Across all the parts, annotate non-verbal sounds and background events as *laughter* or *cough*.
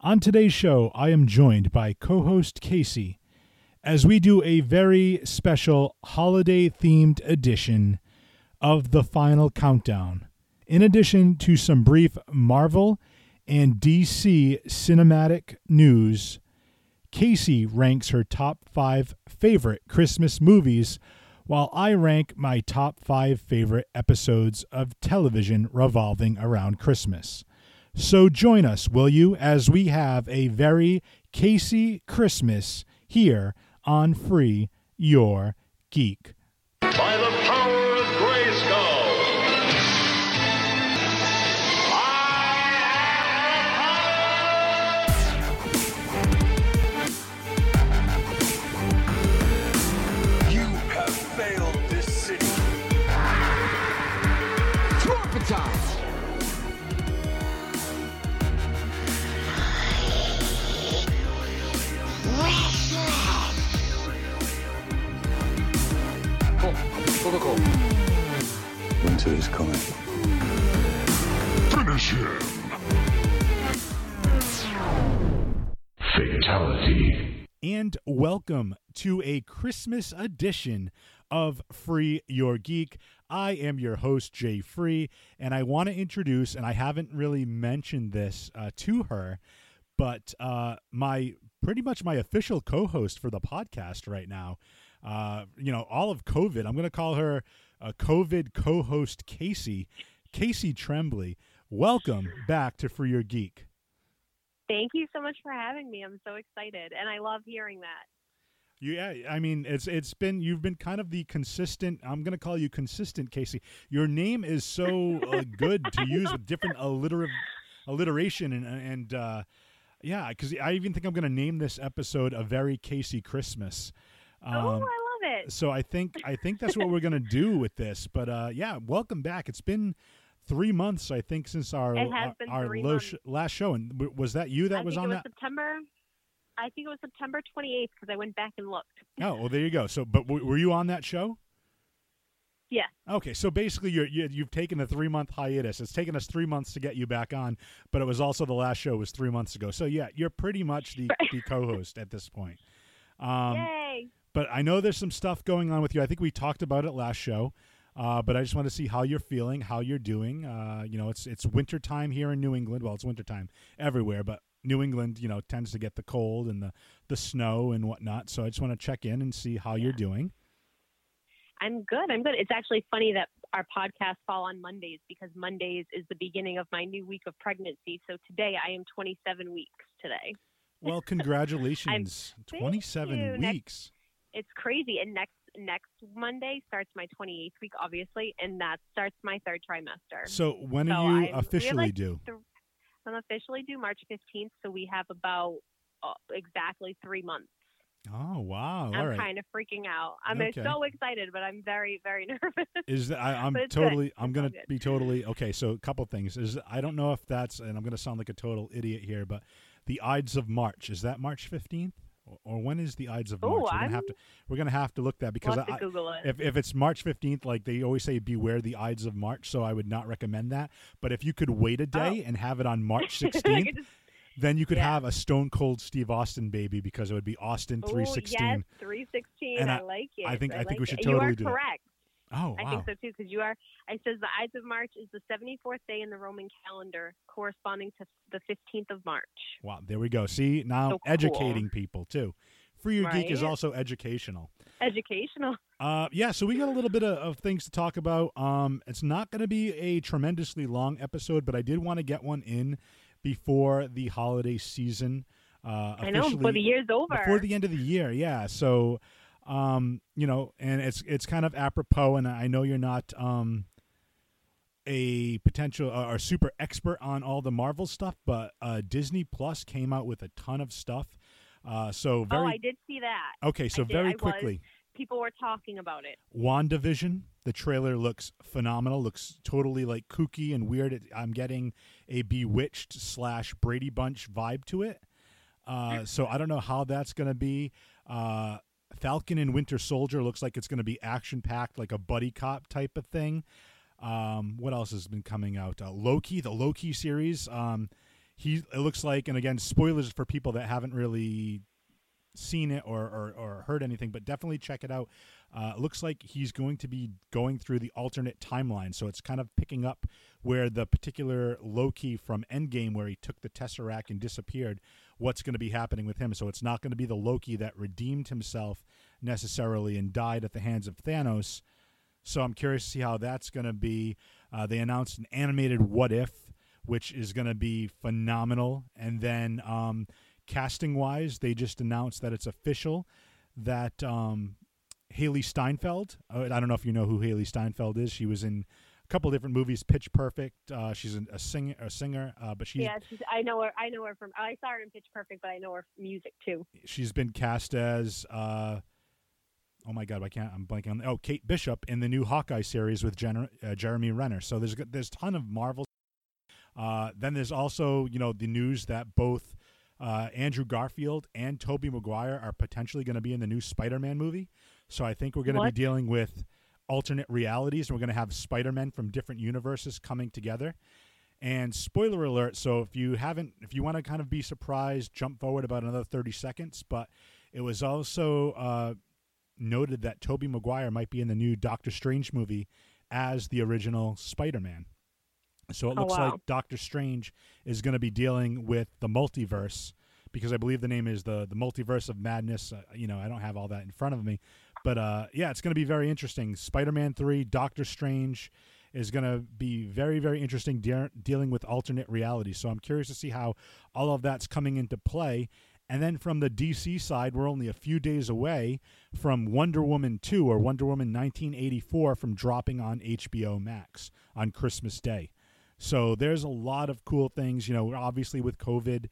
On today's show, I am joined by co host Casey as we do a very special holiday themed edition of the final countdown. In addition to some brief Marvel and DC cinematic news, Casey ranks her top five favorite Christmas movies, while I rank my top five favorite episodes of television revolving around Christmas. So join us, will you, as we have a very Casey Christmas here on Free Your Geek. Winter is coming. Finish him. Fatality. and welcome to a Christmas edition of Free Your Geek. I am your host, Jay Free, and I want to introduce, and I haven't really mentioned this uh, to her, but uh, my pretty much my official co host for the podcast right now. Uh, you know, all of COVID, I'm going to call her a COVID co host Casey, Casey Tremblay. Welcome back to Free Your Geek. Thank you so much for having me. I'm so excited, and I love hearing that. Yeah, I mean it's it's been you've been kind of the consistent. I'm gonna call you consistent, Casey. Your name is so uh, good to use with different alliter- alliteration and and uh, yeah, because I even think I'm gonna name this episode a very Casey Christmas. Oh, I Um, love it. so I think I think that's what we're gonna do with this. But uh, yeah, welcome back. It's been three months, I think, since our our, our three low months. sh- last show. And w- was that you that I was on was that? September. I think it was September 28th because I went back and looked. Oh, well, there you go. So, but w- were you on that show? Yeah. Okay, so basically, you're, you you've taken a three month hiatus. It's taken us three months to get you back on, but it was also the last show was three months ago. So yeah, you're pretty much the, *laughs* the co-host at this point. Um, Yay! But I know there's some stuff going on with you. I think we talked about it last show. Uh, but I just want to see how you're feeling, how you're doing. Uh, you know, it's it's winter time here in New England. Well, it's winter time everywhere, but New England, you know, tends to get the cold and the the snow and whatnot. So I just want to check in and see how you're doing. I'm good. I'm good. It's actually funny that our podcasts fall on Mondays because Mondays is the beginning of my new week of pregnancy. So today I am 27 weeks today. Well, *laughs* congratulations, 27 you. Next- weeks. It's crazy. And next next Monday starts my 28th week, obviously, and that starts my third trimester. So when So are you I'm- officially like, due? th- I'm officially due March 15th, so we have about uh, exactly three months. Oh wow! All I'm right. kind of freaking out. I'm Okay. so excited, but I'm very, very *laughs* nervous. Is that I, I'm But it's good. totally? I'm gonna be totally okay. So a couple things is I don't know if that's and I'm gonna sound like a total idiot here, but the Ides of March is that March 15th or, or when is the Ides of March? Ooh, we're gonna have to we're gonna have to look that because we'll I, to Google it. if if it's March 15th, like they always say, beware the Ides of March. So I would not recommend that. But if you could wait a oh. day and have it on *laughs* March 16th, then you could Yeah. have a Stone Cold Steve Austin baby because it would be Austin Ooh, 316. Yes, 316. And I, I- like it. I think- I think like we should it. totally You are do that. correct. Oh I wow! think so too, because you are. I says the Ides of March is the 74th day in the Roman calendar, corresponding to the 15th of March. Wow, there we go. See, now So cool. educating people too. Free Your Geek is also educational. Educational. Uh, yeah, so we got a little bit of, of things to talk about. Um, it's not going to be a tremendously long episode, but I did want to get one in before the holiday season. Uh, I know before the year's over. before the end of the year. Yeah, so um, you know, and it's it's kind of apropos, and I know you're not um a potential uh, or super expert on all the Marvel stuff, but uh, Disney Plus came out with a ton of stuff. Uh, so very oh, I did see that. okay. So very quickly, People were talking about it. WandaVision. The trailer looks phenomenal. Looks totally like kooky and weird. It, I'm getting a Bewitched slash Brady Bunch vibe to it. Uh, so I don't know how that's going to be. Uh, Falcon and Winter Soldier looks like it's going to be action packed, like a buddy cop type of thing. Um, what else has been coming out? Uh, Loki, the Loki series. Um, he it looks like, and again, spoilers for people that haven't really seen it or, or, or heard anything, but definitely check it out. Uh, looks like he's going to be going through the alternate timeline, so it's kind of picking up where the particular Loki from Endgame, where he took the Tesseract and disappeared, what's going to be happening with him. So it's not going to be the Loki that redeemed himself necessarily and died at the hands of Thanos. So I'm curious to see how that's going to be. Uh, they announced an animated What If, which is going to be phenomenal, and then. Um, casting wise, they just announced that it's official that um, Hailee Steinfeld. uh, I don't know if you know who Hailee Steinfeld is. She was in couple different movies. Pitch Perfect. Uh, she's an, a singer, a singer, uh, but she's yeah, she's, I know her. I know her from. I saw her in Pitch Perfect, but I know her music too. she's been cast as. Uh, oh my God, I can't. I'm blanking on. Oh, Kate Bishop in the new Hawkeye series with Jen, uh, Jeremy Renner. So there's there's a ton of Marvel. Uh, then there's also you know the news that both uh, Andrew Garfield and Tobey Maguire are potentially going to be in the new Spider-Man movie. So I think we're going to be dealing with alternate realities, and we're going to have Spider-Man from different universes coming together. And spoiler alert! So if you haven't, if you want to kind of be surprised, jump forward about another thirty seconds. But it was also uh, noted that Tobey Maguire might be in the new Doctor Strange movie as the original Spider-Man. So it Oh, looks wow. like Doctor Strange is going to be dealing with the multiverse because I believe the name is the the multiverse of madness. Uh, you know, I don't have all that in front of me, but uh, yeah, it's going to be very interesting. Spider-Man three, Doctor Strange is going to be very very interesting de- dealing with alternate realities. So I'm curious to see how all of that's coming into play. And then from the DC side, we're only a few days away from Wonder Woman 2 or Wonder Woman 1984 from dropping on HBO Max on Christmas Day. So there's a lot of cool things, you know, obviously with COVID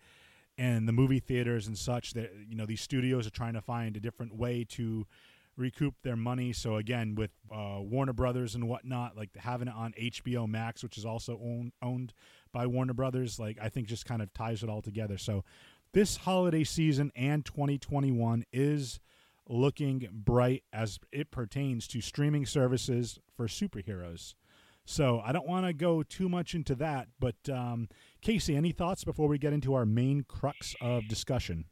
and the movie theaters and such that you know these studios are trying to find a different way to recoup their money. So again, with uh, Warner Brothers and whatnot, like having it on HBO Max, which is also owned owned by Warner Brothers, like I think just kind of ties it all together. So this holiday season and 2021 is looking bright as it pertains to streaming services for superheroes. So I don't want to go too much into that, but um, Casey, any thoughts before we get into our main crux of discussion?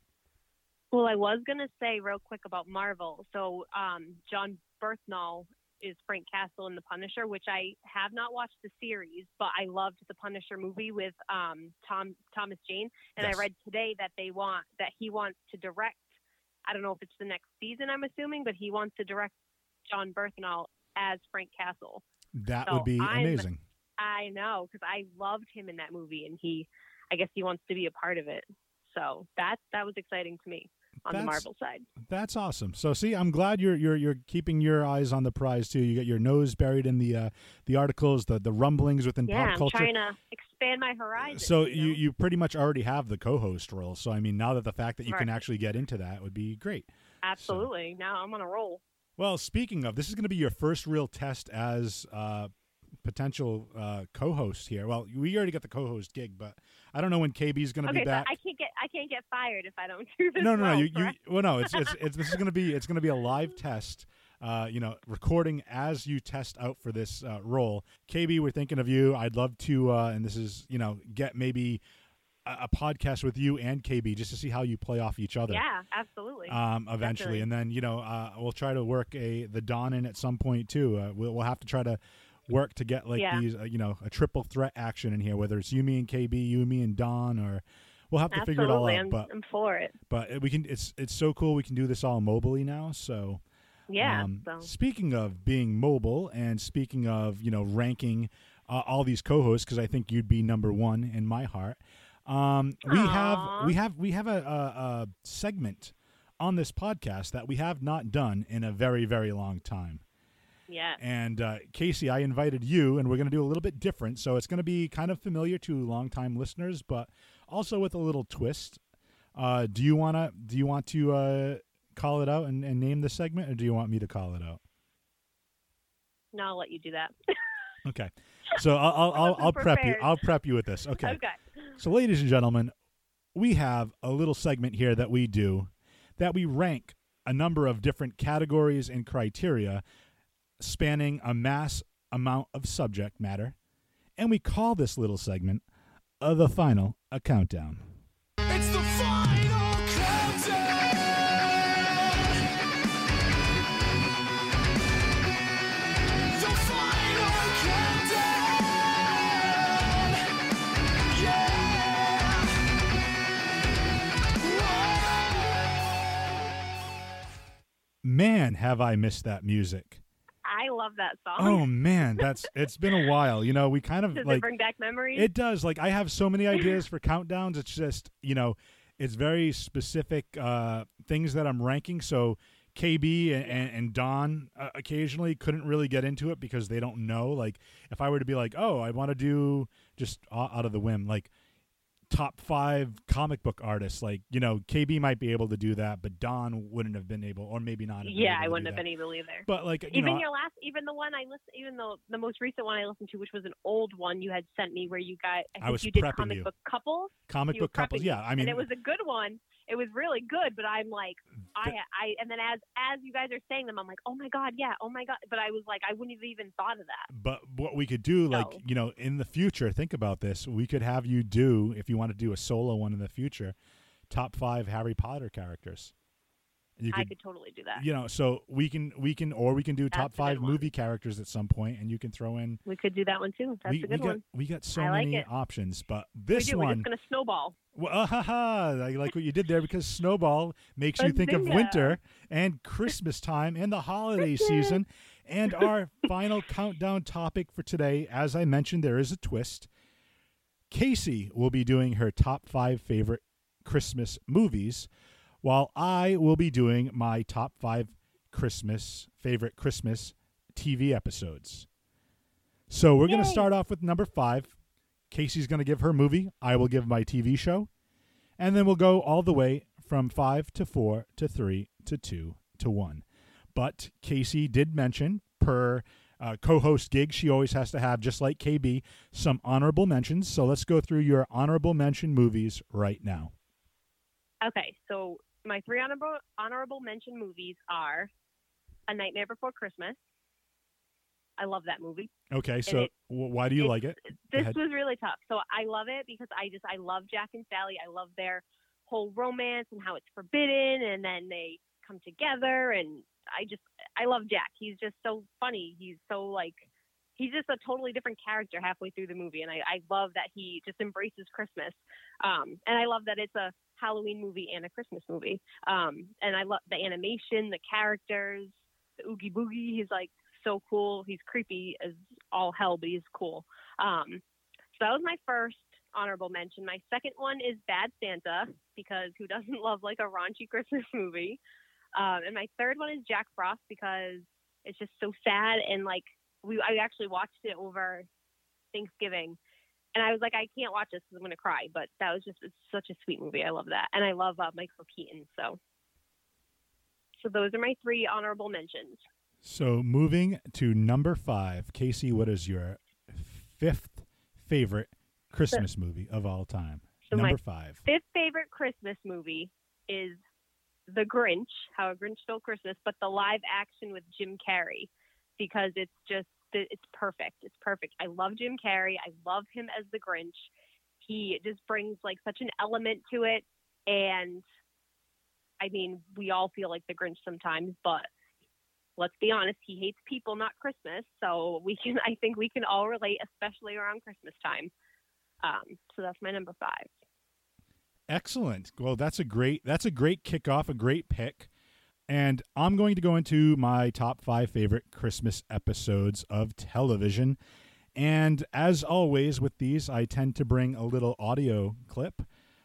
Well, I was gonna say real quick about Marvel. So, um, Jon Bernthal is Frank Castle in The Punisher, which I have not watched the series, but I loved the Punisher movie with um, Tom Thomas Jane, and Yes. I read today that they want that he wants to direct. I don't know if it's the next season, I'm assuming, but he wants to direct Jon Bernthal as Frank Castle. That So would be I'm- amazing. I know because I loved him in that movie, and he, I guess he wants to be a part of it. So that that was exciting to me on the That's- Marvel side. That's awesome. So see, I'm glad you're you're you're keeping your eyes on the prize too. You got your nose buried in the uh, the articles, the the rumblings within Yeah, pop I'm trying to expand my horizon. so you, you know? you pretty much already have the co-host role. So I mean, now that the fact that you can actually get into that would be great. absolutely now I'm on a roll. Well, speaking of, this is going to be your first real test as uh, potential uh, co-host here. Well, we already got the co-host gig, but I don't know when KB is going to Okay, be so back. I can't get can't get fired if I don't *laughs* do this. no, no, no. well, You, you correct? well, no. It's it's, *laughs* it's this is going to be it's going to be a live test. Uh, you know, recording as you test out for this uh, role. KB, we're thinking of you. I'd love to, uh, and this is you know, get maybe a, a podcast with you and KB just to see how you play off each other. yeah, absolutely. Um, eventually, Definitely. and then you know, uh, we'll try to work a the Dawn in at some point too. Uh, we'll we'll have to try to work to get like Yeah. these, uh, you know, a triple threat action in here, whether it's you, me, and KB, you, me, and Dawn, or we'll have to absolutely, figure it all out. I'm, but I'm for it. but we can it's it's so cool we can do this all mobily now so Yeah. um, so speaking of being mobile and speaking of you know ranking uh, all these co-hosts because i think you'd be number one in my heart um, we have we have we have a, a, a segment on this podcast that we have not done in a very very long time yeah. and uh, Casey, I invited you, and we're going to do a little bit different. So it's going to be kind of familiar to longtime listeners, but also with a little twist. Uh, do you want to do you want to uh, call it out and, and name the segment, or do you want me to call it out? No, I'll let you do that. *laughs* Okay. *laughs* So I'll I'll, I'll, I'll prep you. I'll prep you with this. Okay. okay. So, ladies and gentlemen, we have a little segment here that we do that we rank a number of different categories and criteria spanning a mass amount of subject matter. And we call this little segment uh, the final a countdown. It's the final countdown. The final countdown. Yeah. Man, have I missed that music. I love that song. Oh man, that's it's been a while. You know, we kind of *laughs* Does like it bring back memories? It does. Like I have so many ideas *laughs* for countdowns. It's just you know, it's very specific uh, things that I'm ranking. So KB and, and, and Don uh, occasionally couldn't really get into it because they don't know. Like if I were to be like, oh, I want to do just out of the whim, like top five comic book artists. Like you know, KB might be able to do that, but Don wouldn't have been able, or maybe not. yeah, I wouldn't have that. been able either. But like you even know, your last, even the one I listened, even though the most recent one I listened to, which was an old one you had sent me, where you got, I I think was you did prepping comic you. book couples. comic book couples. Yeah, I mean, and it was a good one. It was really good, but I'm like, mm, I, I, and then as as you guys are saying them, I'm like, oh my god, yeah, oh my god. But I was like, I wouldn't have even thought of that. But what we could do, like So- you know, in the future, think about this. We could have you do, if you want to do a solo one in the future, top five Harry Potter characters. You I could totally do that. you know, so we can we can or we can do top That's good five movie characters at some point, and you can throw in. We could do that one too. That's we, a good we one. got we got so like many it. options, but we this. We're one, just gonna snowball. well, *laughs* ah, ha, ha, I like what you did there because Snowball makes you think of winter and Christmas time and the holiday season. And *laughs* our final countdown topic for today, as I mentioned, there is a twist. Casey will be doing her top five favorite Christmas movies, while I will be doing my top five Christmas favorite Christmas TV episodes. So we're going to start off with number five. Casey's going to give her movie. I will give my TV show. And then we'll go all the way from five to four to three to two to one. But Casey did mention, per uh, co host gig, she always has to have, just like KB, some honorable mentions. So let's go through your honorable mention movies right now. Okay, so my three honorable honorable mention movies are A Nightmare Before Christmas. I love that movie. Okay, so it- why do you like it? This was really tough. So I love it because I just I love Jack and Sally. I love their whole romance and how it's forbidden and then they come together and I just I love Jack. He's just so funny. He's so like he's just a totally different character halfway through the movie and I, I love that he just embraces Christmas. Um and I love that it's a Halloween movie and a Christmas movie. Um and I love the animation, the characters, the Oogie Boogie. He's like so cool. He's creepy as all hell, but he's cool. Um, so that was my first honorable mention. My second one is Bad Santa because who doesn't *laughs* love like a raunchy Christmas movie? Um, and my third one is Jack Frost because it's just so sad and like we I actually watched it over Thanksgiving. And I was like, I can't watch this because I'm gonna cry. But that was just it's such a sweet movie. I love that, and I love uh, Michael Keaton. So, so those are my three honorable mentions. So moving to number five, Casey, what is your fifth favorite Christmas movie of all time? So my number five. fifth favorite Christmas movie is The Grinch, How a Grinch Stole Christmas, but the live action with Jim Carrey because it's just it's perfect. It's perfect. I love Jim Carrey. I love him as the Grinch. He just brings like such an element to it and I mean, we all feel like the Grinch sometimes, but let's be honest, he hates people, not Christmas. So we can *laughs* I think we can all relate, especially around Christmas time. Um, so that's my number five. Excellent. Well, that's a great that's a great kickoff, a great pick. And I'm going to go into my top five favorite Christmas episodes of television. And as always with these, I tend to bring a little audio clip.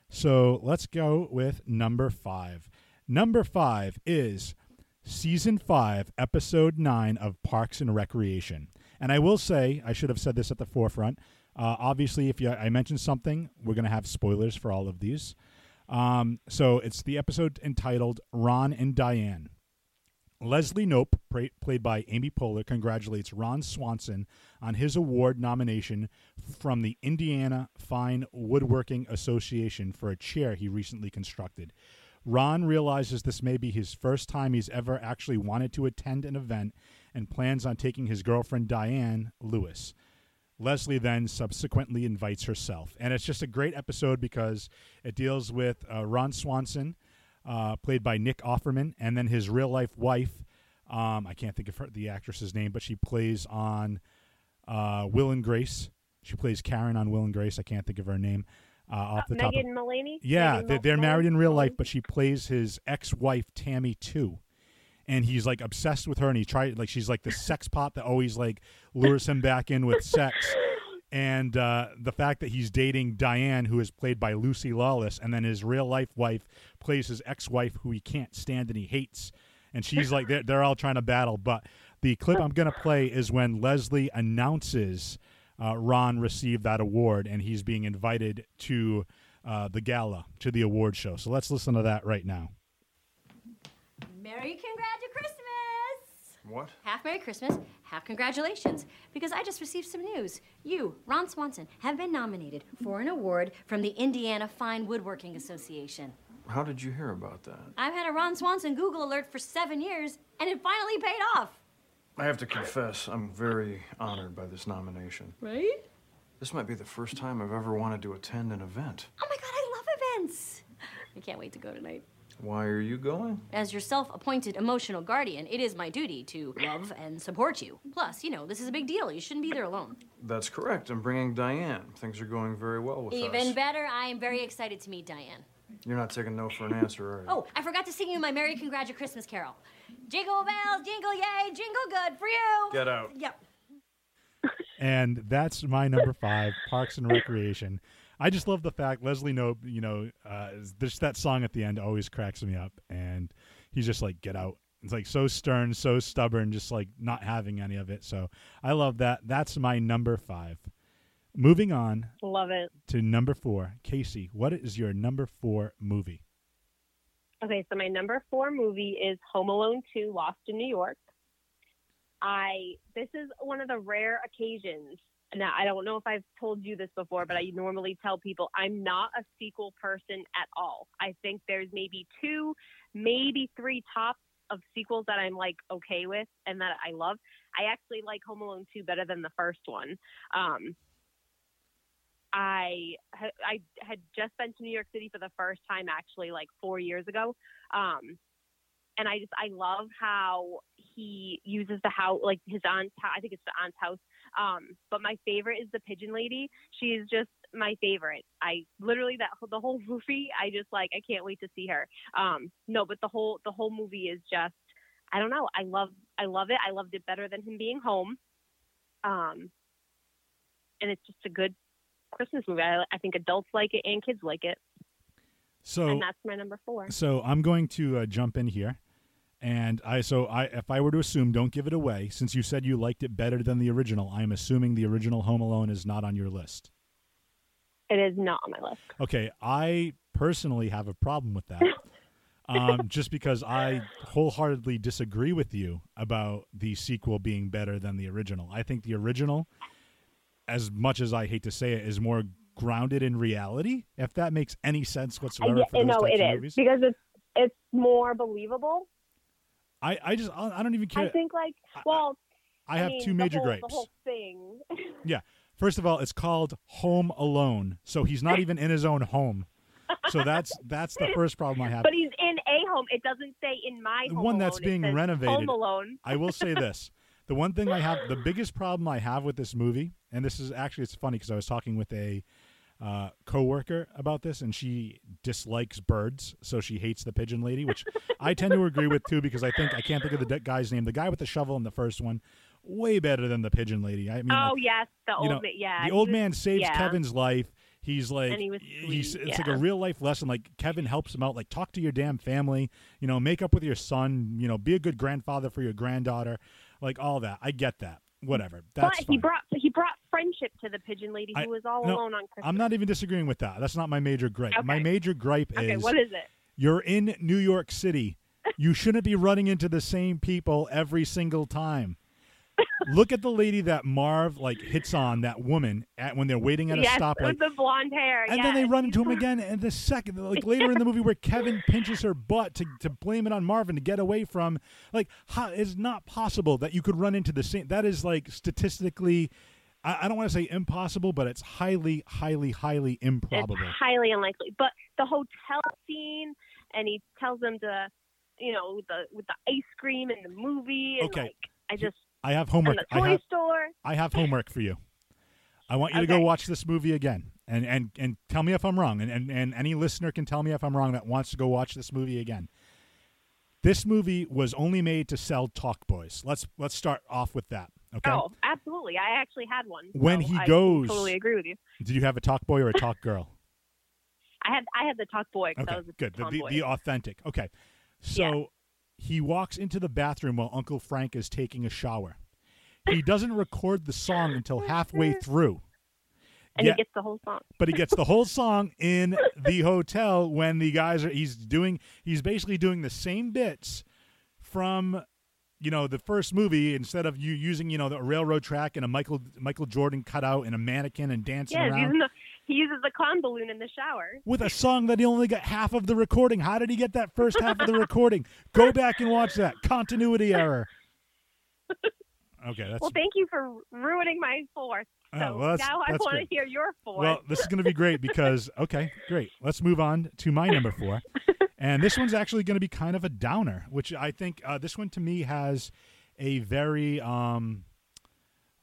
So let's go with number five. Number five is season five, episode nine of Parks and Recreation. And I will say, I should have said this at the forefront. Uh, obviously, if you, I mentioned something, we're going to have spoilers for all of these. Um, so it's the episode entitled Ron and Diane. Leslie Knope, pra- played by Amy Poehler, congratulates Ron Swanson on his award nomination from the Indiana Fine Woodworking Association for a chair he recently constructed. Ron realizes this may be his first time he's ever actually wanted to attend an event and plans on taking his girlfriend Diane Lewis. Leslie then subsequently invites herself, and it's just a great episode because it deals with uh, Ron Swanson, uh, played by Nick Offerman, and then his real life wife. Um, I can't think of her, the actress's name, but she plays on uh, Will and Grace. She plays Karen on Will and Grace. I can't think of her name uh, off the top. Of, Megan Mullally. yeah, Megan they're, they're married in real life, but she plays his ex-wife Tammy too, and he's like obsessed with her, and he tried like she's like the sex pot that always like lures him back in with sex. And uh, the fact that he's dating Diane, who is played by Lucy Lawless, and then his real life wife plays his ex wife, who he can't stand and he hates. And she's like, they're, they're all trying to battle. But the clip I'm going to play is when Leslie announces uh, Ron received that award and he's being invited to uh, the gala, to the award show. So let's listen to that right now. Merry Christmas! What? Half Merry Christmas, half congratulations, because I just received some news. You, Ron Swanson, have been nominated for an award from the Indiana Fine Woodworking Association. How did you hear about that? I've had a Ron Swanson Google alert for seven years, and it finally paid off. I have to confess, I'm very honored by this nomination. Right? This might be the first time I've ever wanted to attend an event. Oh my god, I love events! I can't wait to go tonight. Why are you going? As your self appointed emotional guardian, it is my duty to love and support you. Plus, you know, this is a big deal. You shouldn't be there alone. That's correct. I'm bringing Diane. Things are going very well with Even us. better, I am very excited to meet Diane. You're not taking no for an answer, are you? Oh, I forgot to sing you my Merry Congratulations Christmas Carol. Jingle bells, jingle yay, jingle good for you. Get out. Yep. and that's my number five, Parks and Recreation. I just love the fact Leslie Knope, you know, uh, there's that song at the end always cracks me up, and he's just like, "Get out." It's like so stern, so stubborn, just like not having any of it. So I love that. That's my number five. Moving on Love it. to number four, Casey. What is your number four movie? Okay, so my number four movie is Home Alone 2 Lost in New York. I this is one of the rare occasions. Now I don't know if I've told you this before, but I normally tell people I'm not a sequel person at all. I think there's maybe two, maybe three tops of sequels that I'm like okay with and that I love. I actually like Home Alone 2 better than the first one. Um, I I had just been to New York City for the first time actually like four years ago, um, and I just I love how he uses the house like his aunt's. I think it's the aunt's house. Um, but my favorite is the pigeon lady. She's just my favorite. I literally that the whole *laughs* movie. I just like I can't wait to see her. Um, no, but the whole the whole movie is just I don't know. I love I love it. I loved it better than him being home. Um, and it's just a good Christmas movie. I, I think adults like it and kids like it, So and that's my number four. So I'm going to uh, jump in here, and I so I if I were to assume, don't give it away. Since you said you liked it better than the original, I'm assuming the original Home Alone is not on your list. It is not on my list. Okay, I personally have a problem with that, *laughs* um, just because I wholeheartedly disagree with you about the sequel being better than the original. I think the original, as much as I hate to say it, is more grounded in reality. If that makes any sense whatsoever yeah, for those no, it is movies. because it's it's more believable. I, I just I I don't even care. I think like well, I have mean, two major whole, gripes. The whole thing. *laughs* Yeah. First of all, it's called Home Alone, so he's not even in his own home. So that's that's the first problem I have. but he's in a home. It doesn't say in my The home. one that's Alone. Being renovated. Home Alone. I will say *laughs* this: the one thing I have, the biggest problem I have with this movie, and this is actually it's funny because I was talking with a uh, coworker about this, and she dislikes birds, so she hates the pigeon lady, which I tend to agree with too because I think I can't think of the de- guy's name. The guy with the shovel in the first one, way better than the pigeon lady. I mean, oh like, yes, the you old know, yeah. the old man saves yeah. Kevin's life. He's like, And he was he's, sweet, it's like a real life lesson. Like Kevin helps him out. Like talk to your damn family. You know, make up with your son. You know, be a good grandfather for your granddaughter. Like all that. I get that. Whatever. That's but fine. he brought he brought friendship to the pigeon lady who I- was all no, alone on Christmas. I'm not even disagreeing with that. That's not my major gripe. My major gripe okay, is what is it? you're in New York City. You shouldn't be running into the same people every single time. Look at the lady that Marv like hits on that woman at when they're waiting at a yes, stoplight. with the blonde hair. And then they run into him again, and the second, like later in the movie, where Kevin pinches her butt to, to blame it on Marvin to get away from, like, how, it's not possible that you could run into the same. That is like statistically I, I don't want to say impossible, but it's highly, highly, highly improbable. It's highly unlikely. But the hotel scene, and he tells them to, you know, the with the ice cream in the movie, and Okay. like I just I have homework. I have store. I have homework for you. I want you to go watch this movie again, and and and tell me if I'm wrong, and, and and any listener can tell me if I'm wrong that wants to go watch this movie again. This movie was only made to sell Talk Boys. Let's let's start off with that. Okay. Oh, absolutely. I actually had one. When so he I goes- totally agree with you. Did you have a Talk Boy or a Talk *laughs* Girl? I had I had the talk boy because I Okay, was good. The, the, the authentic. Okay. So he walks into the bathroom while Uncle Frank is taking a shower. He doesn't record the song until oh halfway through. and Yeah. he gets the whole song. but he gets the whole *laughs* song in the hotel when the guys are he's doing he's basically doing the same bits from you know the first movie instead of you using you know the railroad track and a Michael Michael Jordan cutout and a mannequin and dancing Yeah, around using the, he uses the clown balloon in the shower. with a song that he only got half of the recording. How did he get that first half of the recording? *laughs* Go back and watch that. Continuity error. *laughs* Okay, that's Well, thank you for ruining my fourth. Oh, well, that's- now I want to hear your fourth. Well, this is going to be great because *laughs* okay, great. Let's move on to my number four, and this one's actually going to be kind of a downer, which I think uh, this one to me has a very um,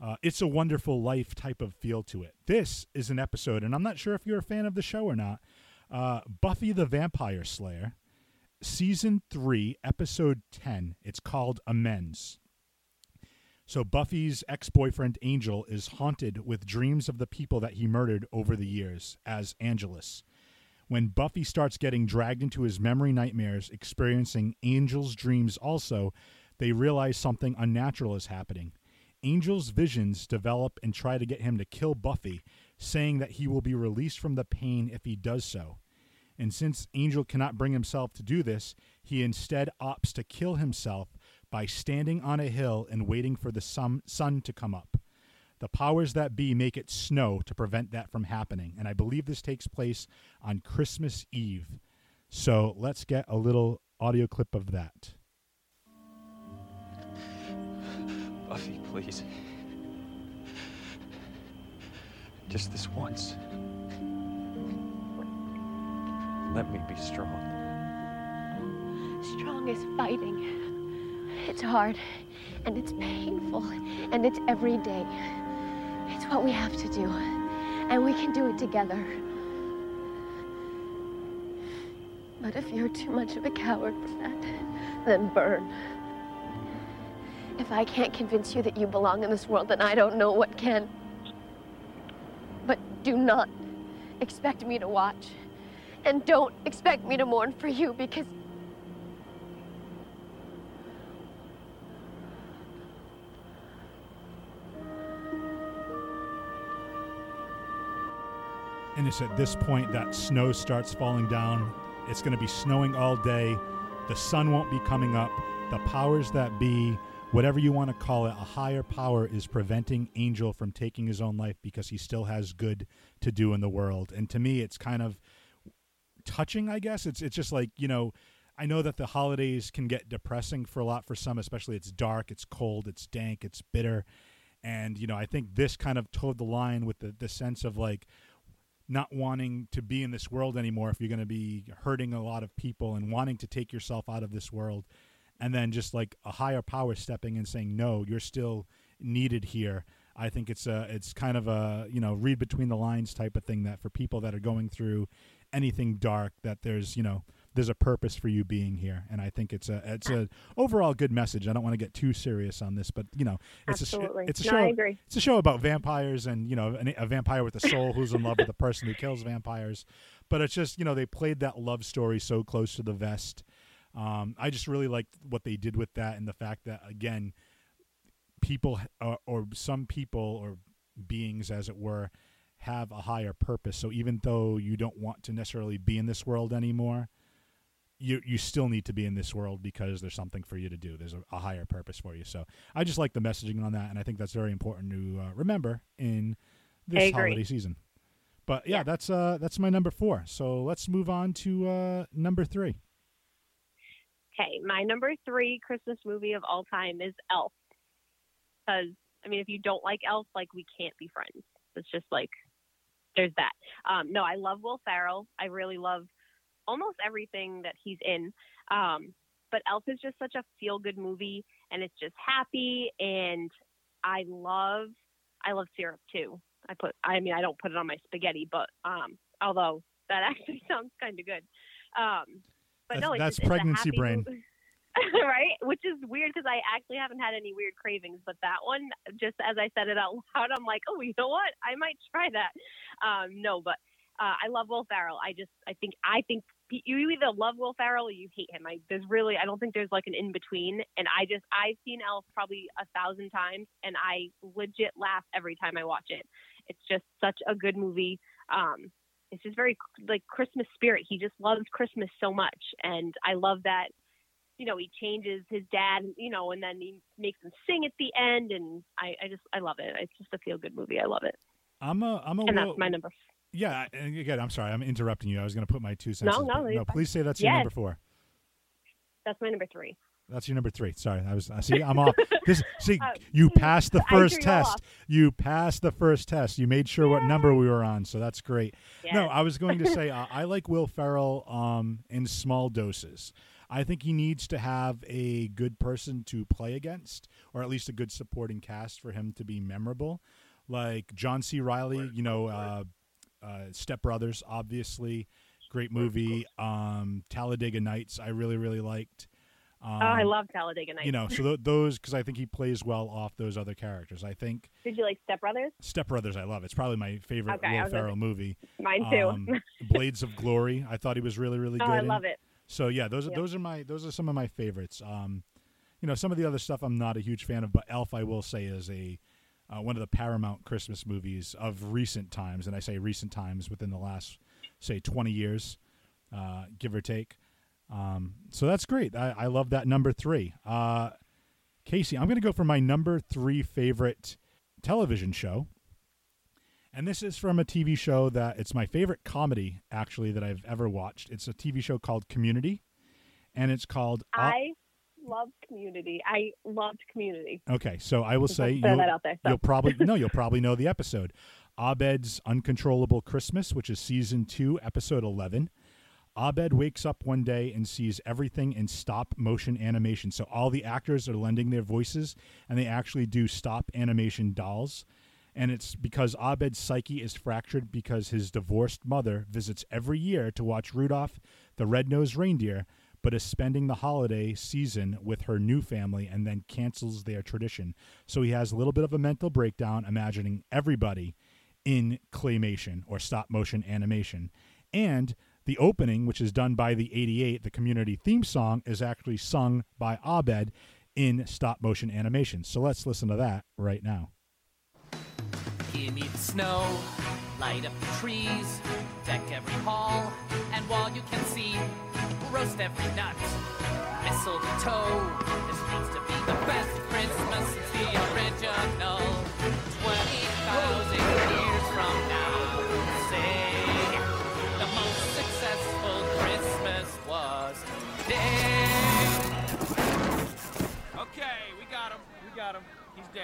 uh, "It's a Wonderful Life" type of feel to it. This is an episode, and I'm not sure if you're a fan of the show or not. Uh, Buffy the Vampire Slayer, season three, episode ten. It's called Amends. So Buffy's ex-boyfriend Angel is haunted with dreams of the people that he murdered over the years as Angelus. When Buffy starts getting dragged into his memory nightmares, experiencing Angel's dreams also, they realize something unnatural is happening. Angel's visions develop and try to get him to kill Buffy, saying that he will be released from the pain if he does so. And since Angel cannot bring himself to do this, he instead opts to kill himself by standing on a hill and waiting for the sun, to come up. The powers that be make it snow to prevent that from happening, and I believe this takes place on Christmas Eve. So let's get a little audio clip of that. Buffy, please. Just this once. Let me be strong. Strong is fighting. It's hard, and it's painful, and it's every day. It's what we have to do, and we can do it together. But if you're too much of a coward for that, then burn. If I can't convince you that you belong in this world, then I don't know what can. But do not expect me to watch. And don't expect me to mourn for you because And it's at this point that snow starts falling down. It's going to be snowing all day. The sun won't be coming up. The powers that be, whatever you want to call it, a higher power is preventing Angel from taking his own life because he still has good to do in the world. And to me, it's kind of touching, I guess. It's it's just like, you know, I know that the holidays can get depressing for a lot for some, especially it's dark, it's cold, it's dank, it's bitter. And, you know, I think this kind of towed the line with the, the sense of like not wanting to be in this world anymore if you're going to be hurting a lot of people and wanting to take yourself out of this world and then just like a higher power stepping and saying no you're still needed here i think it's a it's kind of a you know read between the lines type of thing that for people that are going through anything dark that there's you know there's a purpose for you being here and i think it's a it's a overall good message i don't want to get too serious on this but you know it's Absolutely. a sh- it's a No, show I agree. it's a show about vampires and you know a vampire with a soul who's in love with the person who kills vampires but it's just you know they played that love story so close to the vest um, i just really liked what they did with that and the fact that again people uh, or some people or beings as it were have a higher purpose so even though you don't want to necessarily be in this world anymore you you still need to be in this world because there's something for you to do. There's a, a higher purpose for you. So I just like the messaging on that, and I think that's very important to uh, remember in this holiday season. But yeah, Yeah. that's uh that's my number four. So let's move on to uh, number three. Okay, my number three Christmas movie of all time is Elf. Because I mean, if you don't like Elf, like we can't be friends. It's just like there's that. Um, no, I love Will Ferrell. I really love almost everything that he's in. Um, but Elf is just such a feel good movie, and it's just happy. And I love, I love syrup too. I put, I mean, I don't put it on my spaghetti, but um, although that *laughs* actually sounds kind of good. Um, but That's- no, it's, that's it's pregnancy happy brain. *laughs* right? Which is weird because I actually haven't had any weird cravings, but that one, just as I said it out *laughs* loud, I'm like, oh, you know what? I might try that. Um, no, but uh, I love Will Ferrell. I just, I think, I think you either love Will Ferrell or you hate him. I there's really, I don't think there's like an in between. And I just, I've seen Elf probably a thousand times, and I legit laugh every time I watch it. It's just such a good movie. Um, it's just very like Christmas spirit. He just loves Christmas so much, and I love that you know, he changes his dad, you know, and then he makes him sing at the end, and I, I just, I love it. It's just a feel good movie. I love it, I'm a I'm a and that's my number. yeah. And again, I'm sorry, I'm interrupting you. I was going to put my two cents. No, in, no, no. fine. Please say that's your number four. That's my number three. That's your number three. Sorry, I was. I see. I'm off. This, *laughs* see, Uh, you *laughs* passed the first test. off. You passed the first test. You made sure what number we were on, so that's great. No, I was going to *laughs* say uh, I like Will Ferrell um, in small doses. I think he needs to have a good person to play against, or at least a good supporting cast for him to be memorable. Like John C. Reilly, you know, uh, uh, Step Brothers, obviously, great movie. Um, Talladega Nights, I really, really liked. Um, oh, I love Talladega Nights. you know, so th- those because I think he plays well off those other characters. I think Did you like Step Brothers? Step Brothers, I love. It's probably my favorite Okay, Will Ferrell movie. Mine too. Um, *laughs* Blades of Glory, I thought he was really, really oh, good. I in. love it. So yeah, those are those are my those are some of my favorites. Um, you know, some of the other stuff I'm not a huge fan of, but Elf I will say is a uh, one of the Paramount Christmas movies of recent times, and I say recent times within the last say 20 years, uh, give or take. Um, so that's great. I, I love that number three. Uh, Casey, I'm going to go for my number three favorite television show. And this is from a TV show that it's my favorite comedy, actually, that I've ever watched. It's a TV show called Community, and it's called. I loved Community. I loved Community. okay, so I will say want to throw you'll, that out there. So. you'll probably no, you'll probably know the episode. Abed's Uncontrollable Christmas, which is season two, episode eleven. Abed wakes up one day and sees everything in stop motion animation. So all the actors are lending their voices, and they actually do stop animation dolls. And it's because Abed's psyche is fractured because his divorced mother visits every year to watch Rudolph the Red-Nosed Reindeer, but is spending the holiday season with her new family and then cancels their tradition. So he has a little bit of a mental breakdown, imagining everybody in claymation or stop motion animation. And the opening, which is done by the 88, the community theme song, is actually sung by Abed in stop motion animation. So let's listen to that right now. Snow, light up the trees, deck every hall, and you can see, roast every nut. Mistletoe, this needs to be the best Christmas since the original.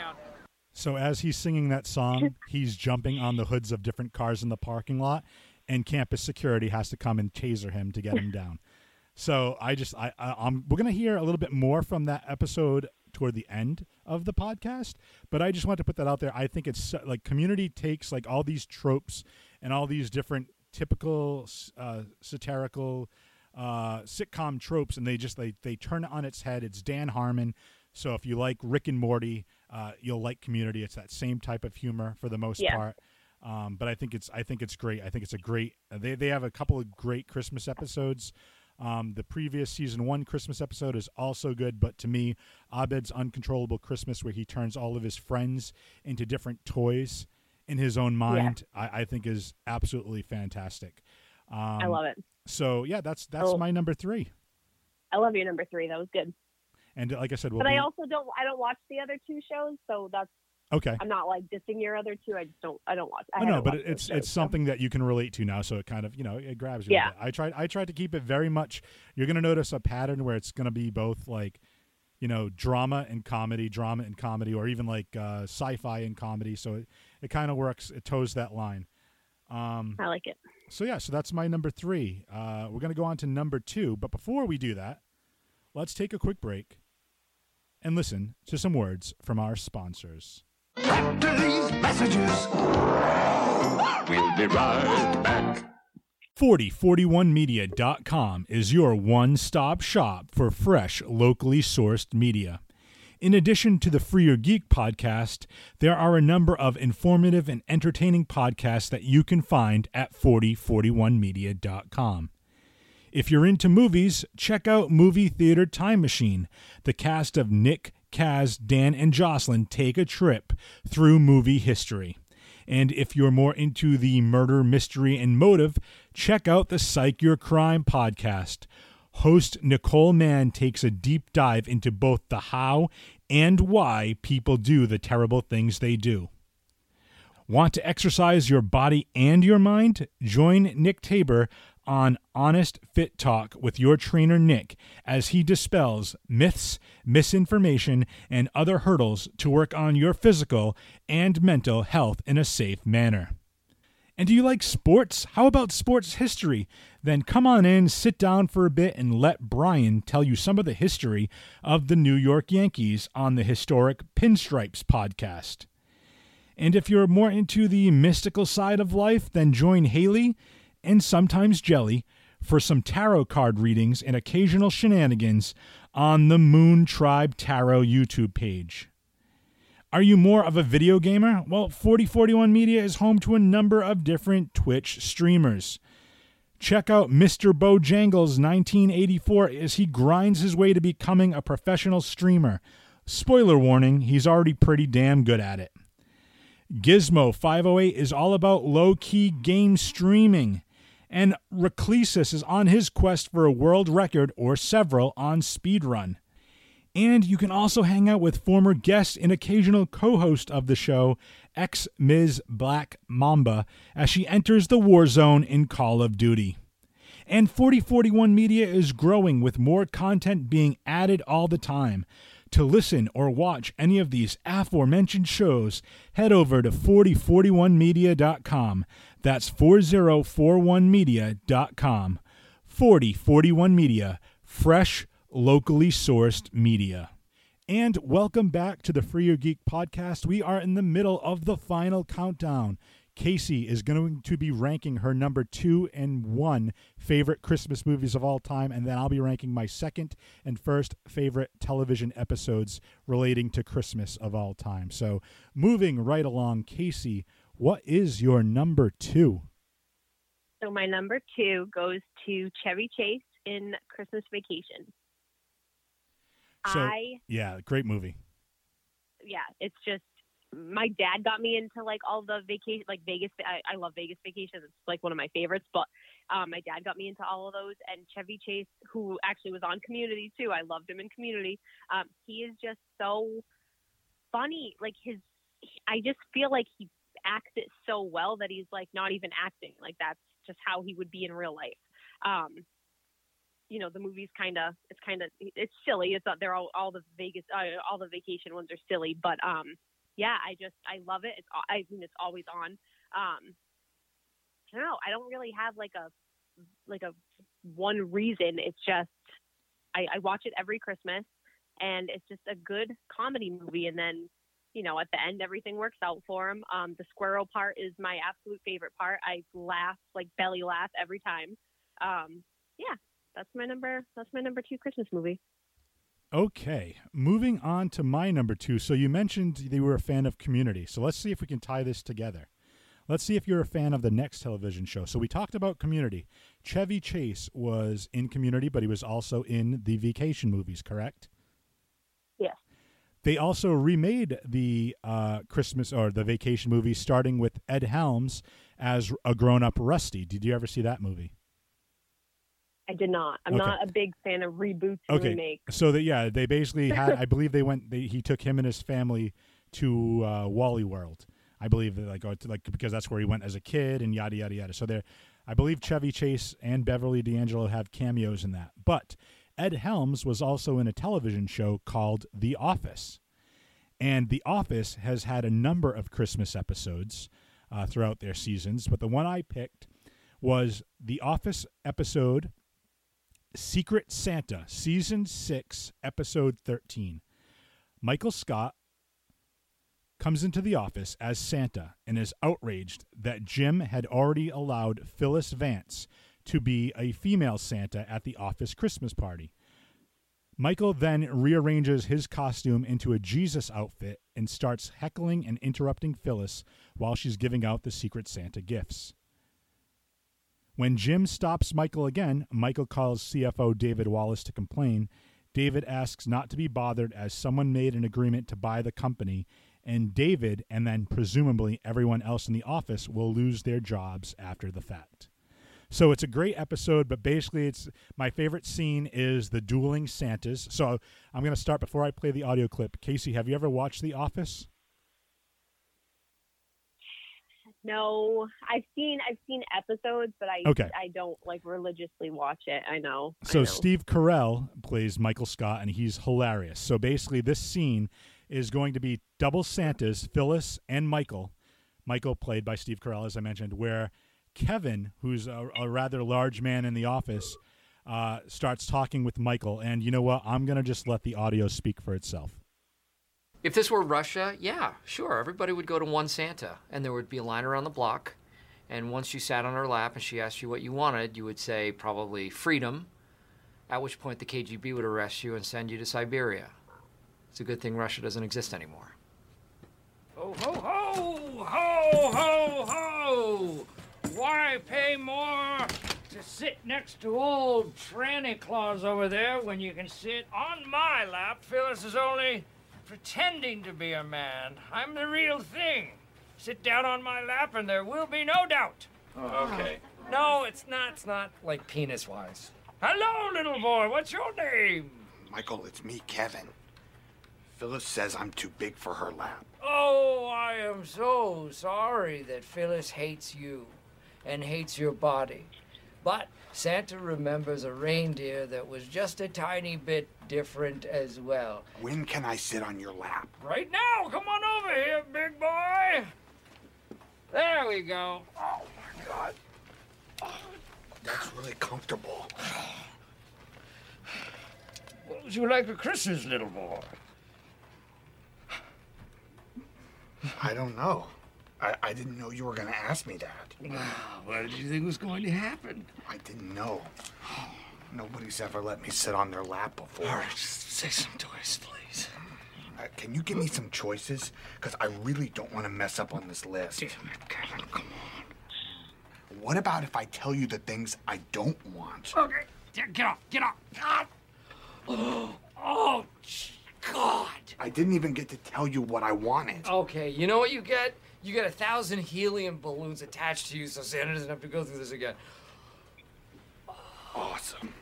Down. So as he's singing that song, *laughs* he's jumping on the hoods of different cars in the parking lot, and campus security has to come and taser him to get him *laughs* down. So I just I, I I'm we're gonna hear a little bit more from that episode toward the end of the podcast, but I just want to put that out there. I think it's like Community takes like all these tropes and all these different typical uh, satirical uh, sitcom tropes, and they just they they turn it on its head. It's Dan Harmon. So if you like Rick and Morty, uh, you'll like Community. It's that same type of humor for the most Yeah. part. Um, but I think it's I think it's great. I think it's a great. They they have a couple of great Christmas episodes. Um, the previous season one Christmas episode is also good, but to me, Abed's Uncontrollable Christmas, where he turns all of his friends into different toys in his own mind, I, I think is absolutely fantastic. Um, I love it. So yeah, that's that's Oh. my number three. I love your number three. That was good. And like I said, we'll but be, I also don't. I don't watch the other two shows, so that's. okay. I'm not like dissing your other two. I just don't. I don't watch. I know, but it's those it's so. something that you can relate to now, so it kind of you know it grabs you. Yeah. I tried I tried to keep it very much. You're gonna notice a pattern where it's gonna be both like, you know, drama and comedy, drama and comedy, or even like uh, sci-fi and comedy. So it, it kind of works. It toes that line. Um, I like it. so yeah, so that's my number three. Uh, we're gonna go on to number two, but before we do that, let's take a quick break and listen to some words from our sponsors. After these messages, we'll be right back. 4041media.com is your one stop shop for fresh, locally sourced media. In addition to the Free Your Geek podcast, there are a number of informative and entertaining podcasts that you can find at 4041media.com. If you're into movies, check out Movie Theater Time Machine. The cast of Nick, Kaz, Dan, and Jocelyn take a trip through movie history. And if you're more into the murder, mystery, and motive, check out the Psych Your Crime podcast. Host Nicole Mann takes a deep dive into both the how and why people do the terrible things they do. Want to exercise your body and your mind? Join Nick Tabor on Honest Fit Talk with your trainer Nick as he dispels myths, misinformation, and other hurdles to work on your physical and mental health in a safe manner. And do you like sports? How about sports history? Then come on in, sit down for a bit, and let Brian tell you some of the history of the New York Yankees on the historic Pinstripes podcast. And if you're more into the mystical side of life, then join Haley and sometimes Jelly for some tarot card readings and occasional shenanigans on the Moon Tribe Tarot YouTube page. Are you more of a video gamer? Well, 4041 Media is home to a number of different Twitch streamers. Check out Mr. Bojangles 1984 as he grinds his way to becoming a professional streamer. Spoiler warning, he's already pretty damn good at it. Gizmo 508 is all about low key game streaming. And Reclesis is on his quest for a world record or several on speedrun. And you can also hang out with former guest and occasional co host of the show, ex Ms. Black Mamba, as she enters the war zone in Call of Duty. And 4041 Media is growing with more content being added all the time. To listen or watch any of these aforementioned shows, head over to 4041media.com. That's 4041media.com. 4041 Media, fresh, locally sourced media. And welcome back to the Free Your Geek podcast. We are in the middle of the final countdown. Casey is going to be ranking her number two and one favorite Christmas movies of all time, and then I'll be ranking my second and first favorite television episodes relating to Christmas of all time. So, moving right along, Casey, what is your number two? So my number two goes to Chevy Chase in Christmas Vacation. So, I yeah, great movie. yeah, it's just my dad got me into like all the vacation, like Vegas. I, I love Vegas vacations. It's like one of my favorites. But um, my dad got me into all of those. And Chevy Chase, who actually was on Community too, I loved him in Community. Um, he is just so funny. Like his, I just feel like he acts it so well that he's like not even acting. Like that's just how he would be in real life. Um, you know the movie's kind of it's kind of it's silly. It's not they're all all the vegas uh, all the vacation ones are silly but um yeah i just i love it. It's i mean it's always on. Um i don't know. I don't really have like a like a one reason. It's just i i watch it every christmas and it's just a good comedy movie and then you know at the end everything works out for him um the squirrel part is my absolute favorite part i laugh like belly laugh every time um yeah that's my number that's my number two christmas movie Okay, moving on to my number two. So you mentioned you were a fan of Community. So let's see if we can tie this together. Let's see if you're a fan of the next television show. So we talked about Community. Chevy Chase was in Community, but he was also in the Vacation movies, correct? yes They also remade the uh, Christmas or the Vacation movie, starting with Ed Helms as a grown-up Rusty. Did you ever see that movie? i did not i'm Okay. not a big fan of reboots Okay, remakes so that yeah, they basically *laughs* had. I believe they went. They, he took him and his family to uh, Wally World. I believe that like, like because that's where he went as a kid and yada yada yada. So there, I believe Chevy Chase and Beverly D'Angelo have cameos in that. But Ed Helms was also in a television show called The Office. And The Office has had a number of Christmas episodes uh, throughout their seasons, but the one I picked was The Office episode Secret Santa, Season 6, Episode 13. Michael Scott comes into the office as Santa and is outraged that Jim had already allowed Phyllis Vance to be a female Santa at the office Christmas party. Michael then rearranges his costume into a Jesus outfit and starts heckling and interrupting Phyllis while she's giving out the Secret Santa gifts. When Jim stops Michael again, Michael calls CFO David Wallace to complain. David asks not to be bothered as someone made an agreement to buy the company, and David and then presumably everyone else in the office will lose their jobs after the fact. So it's a great episode, but basically, it's my favorite scene is the dueling Santas. So I'm going to start before I play the audio clip. Casey, have you ever watched The Office? No, I've seen I've seen episodes, but I Okay. I don't like religiously watch it. I know. I So know. Steve Carell plays Michael Scott, and he's hilarious. So basically, this scene is going to be double Santas, Phyllis and Michael. Michael played by Steve Carell, as I mentioned, where Kevin, who's a, a rather large man in the office, uh, starts talking with Michael. And you know what? I'm going to just let the audio speak for itself. If this were Russia, yeah, sure, everybody would go to one Santa, and there would be a line around the block. And once you sat on her lap and she asked you what you wanted, you would say probably freedom, at which point the KGB would arrest you and send you to Siberia. It's a good thing Russia doesn't exist anymore. Ho, ho, ho! Ho, ho, ho! Why pay more to sit next to old Tranny Claus over there when you can sit on my lap? Phyllis is only pretending to be a man. I'm the real thing. Sit down on my lap and there will be no doubt. Oh, Okay. No, it's not. It's not like penis wise. Hello, little boy. What's your name? Michael, it's me, Kevin. Phyllis says I'm too big for her lap. Oh, I am so sorry that Phyllis hates you and hates your body. But Santa remembers a reindeer that was just a tiny bit different as well. When can I sit on your lap? Right now, come on over here, big boy. There we go. Oh my god. Oh, that's really comfortable. What would you like for Christmas, little boy? I don't know. I, I didn't know you were gonna ask me that. Well, What did you think was going to happen? I didn't know. Nobody's ever let me sit on their lap before. All right, just say some toys, please. Uh, can you give me some choices? Because I really don't want to mess up on this list. Kevin, come on. What about if I tell you the things I don't want? Okay, get get off, get off. Ah. Oh, oh, God. I didn't even get to tell you what I wanted. Okay, you know what you get? You get a thousand helium balloons attached to you so Santa doesn't have to go through this again. Awesome.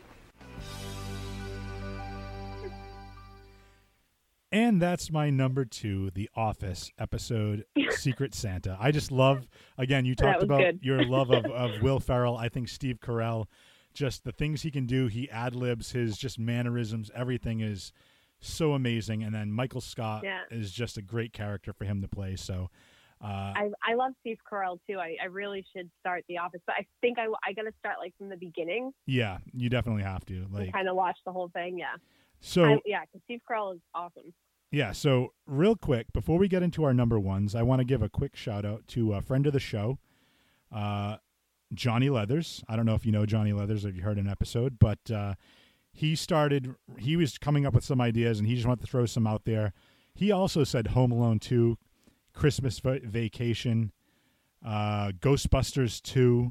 And that's my number two, The Office episode, *laughs* Secret Santa. I just love, again, you talked about good. your love of, *laughs* of Will Ferrell. I think Steve Carell, just the things he can do, he ad libs, his just mannerisms, everything is so amazing. And then Michael Scott Yeah. is just a great character for him to play. So, uh, I, I love Steve Carell too. I, I really should start The Office, but I think I, I got to start like from the beginning yeah, you definitely have to. Like, kind of watch the whole thing. Yeah. so. I, yeah, because Steve Carell is awesome. Yeah, so real quick, before we get into our number ones, I want to give a quick shout out to a friend of the show, uh, Johnny Leathers. I don't know if you know Johnny Leathers or if you heard an episode, but uh, he started, he was coming up with some ideas and he just wanted to throw some out there. He also said Home Alone 2, Christmas Va- Vacation, uh, Ghostbusters 2.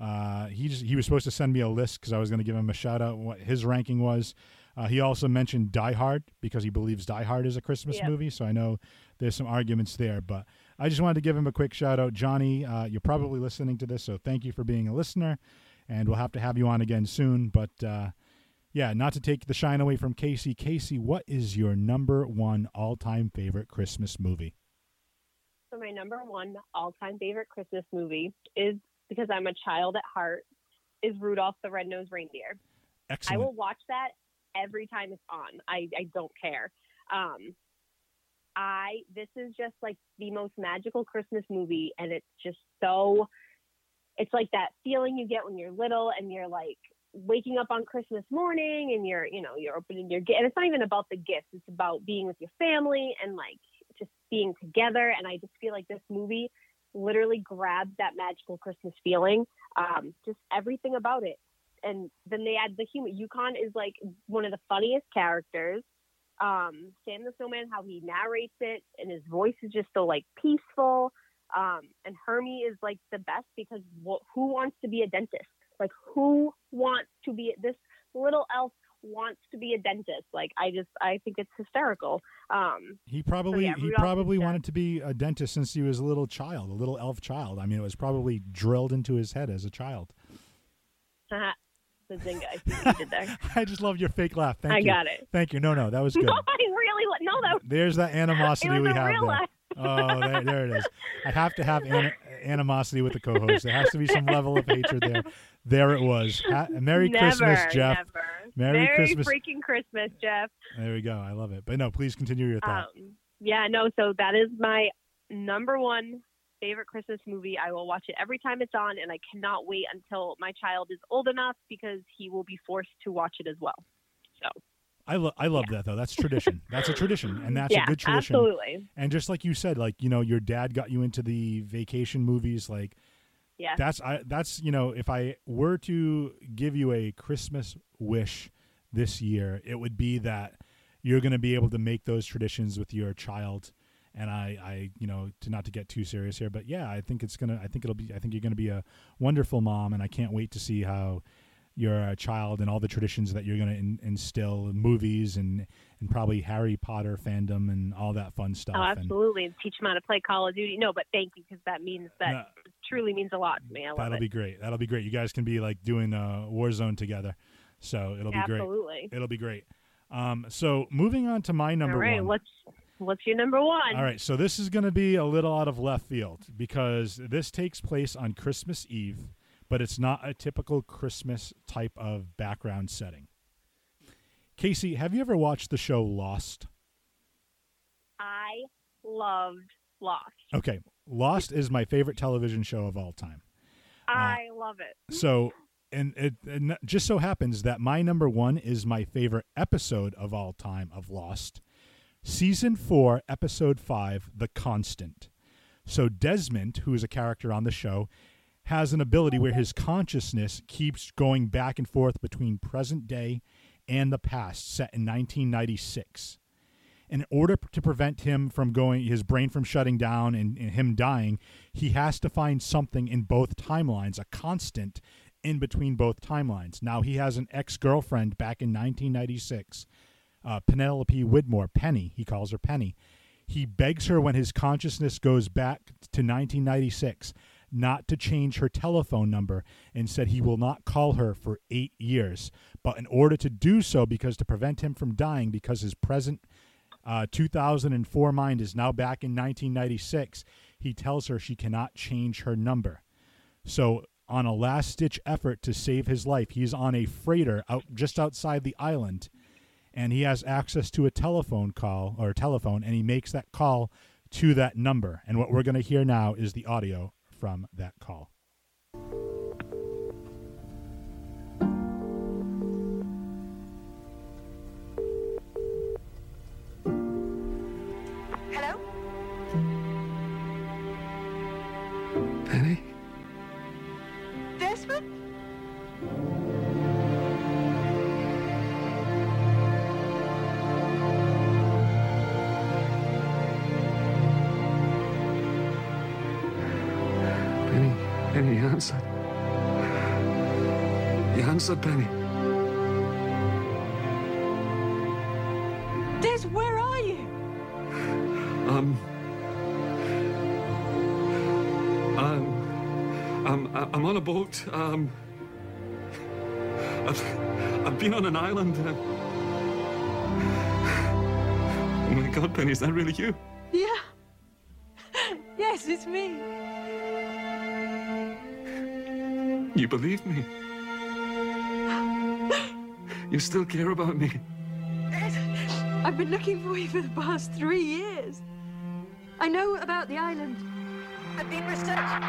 Uh, he just, he was supposed to send me a list because I was going to give him a shout out what his ranking was. Uh, he also mentioned Die Hard because he believes Die Hard is a Christmas Yep. movie. So I know there's some arguments there, but I just wanted to give him a quick shout out, Johnny. Uh, you're probably listening to this, so thank you for being a listener, and we'll have to have you on again soon. But uh, yeah, not to take the shine away from Casey. Casey, what is your number one all-time favorite Christmas movie? So my number one all-time favorite Christmas movie is because I'm a child at heart is Rudolph the Red-Nosed Reindeer. Excellent. I will watch that every time it's on. I, I don't care. Um, I this is just like the most magical Christmas movie, and it's just so. It's like that feeling you get when you're little, and you're like waking up on Christmas morning, and you're you know you're opening your gift. And it's not even about the gifts; it's about being with your family and like being together. And I just feel like this movie literally grabs that magical Christmas feeling. Um, just everything about it. And then they add the humor. Yukon is like one of the funniest characters. Um, Sam the Snowman, how he narrates it, and his voice is just so like peaceful. Um, and Hermie is like the best because wh- who wants to be a dentist? Like who wants to be this little elf wants to be a dentist? Like I just I think it's hysterical. Um, He probably yeah, he probably wanted to be a dentist since he was a little child, a little elf child. I mean, it was probably drilled into his head as a child. the Zynga I see what you did there. *laughs* I just love your fake laugh. Thank you I you. got it. Thank you. No, no, that was *laughs* good. No, I really no that There's that *laughs* animosity It was we have there. laugh. Oh, there, there it is. I have to have an- animosity with the co-host. There has to be some level of hatred there. There it was. Ha- Merry never, Christmas, Jeff. Never. Merry Christmas. freaking Christmas, Jeff. There we go. I love it. But no, please continue your thought. Um, yeah, no, so that is my number one favorite Christmas movie. I will watch it every time it's on, and I cannot wait until my child is old enough because he will be forced to watch it as well. So, I love I love that though. That's tradition. That's a tradition, and that's Yeah, a good tradition. absolutely. And just like you said, like you know, your dad got you into the vacation movies. Like yeah. that's I that's you know, if I were to give you a Christmas wish this year, it would be that you're going to be able to make those traditions with your child. And I, I, you know, to not to get too serious here, but yeah, I think it's gonna. I think it'll be. I think you're gonna be a wonderful mom, and I can't wait to see how your uh, child and all the traditions that you're going to in, instill in movies and and probably Harry Potter fandom and all that fun stuff. Oh, absolutely. And teach him how to play Call of Duty. No, but thank you because that means that No. Truly means a lot to me. I love that'll it. be great. That'll be great. You guys can be like doing uh, Warzone together, so it'll be Absolutely. great. It'll be great. Um, so moving on to my number All right, one. what's what's your number one? All right, so this is going to be a little out of left field because this takes place on Christmas Eve, but it's not a typical Christmas type of background setting. Casey, have you ever watched the show Lost? I loved Lost. Okay, Lost is my favorite television show of all time. Uh, I love it. So, and it and just so happens that my number one is my favorite episode of all time of Lost, season four, episode five, The Constant. So Desmond, who is a character on the show, has an ability where his consciousness keeps going back and forth between present day and the past, set in 1996 in order to prevent him from going his brain from shutting down and, and, him dying he has to find something in both timelines a constant in between both timelines. Now he has an ex-girlfriend back in 1996 uh, penelope widmore penny he calls her penny. He begs her when his consciousness goes back to 1996 not to change her telephone number and said he will not call her for eight years. But in order to do so because to prevent him from dying because his present uh, 2004 mind is now back in 1996. He tells her she cannot change her number. So, on a last ditch effort to save his life, he's on a freighter out just outside the island, and he has access to a telephone call or telephone, and he makes that call to that number. And what we're going to hear now is the audio from that call. Answered. You answered, Penny. Des, where are you? Um. Um. Um, I'm on a boat. Um. I've, I've been on an island. Uh, oh my God, Penny, is that really you? Yeah. yes, it's me. Believe me? You still care about me? I've been looking for you for the past three years. I know about the island. I've been researching.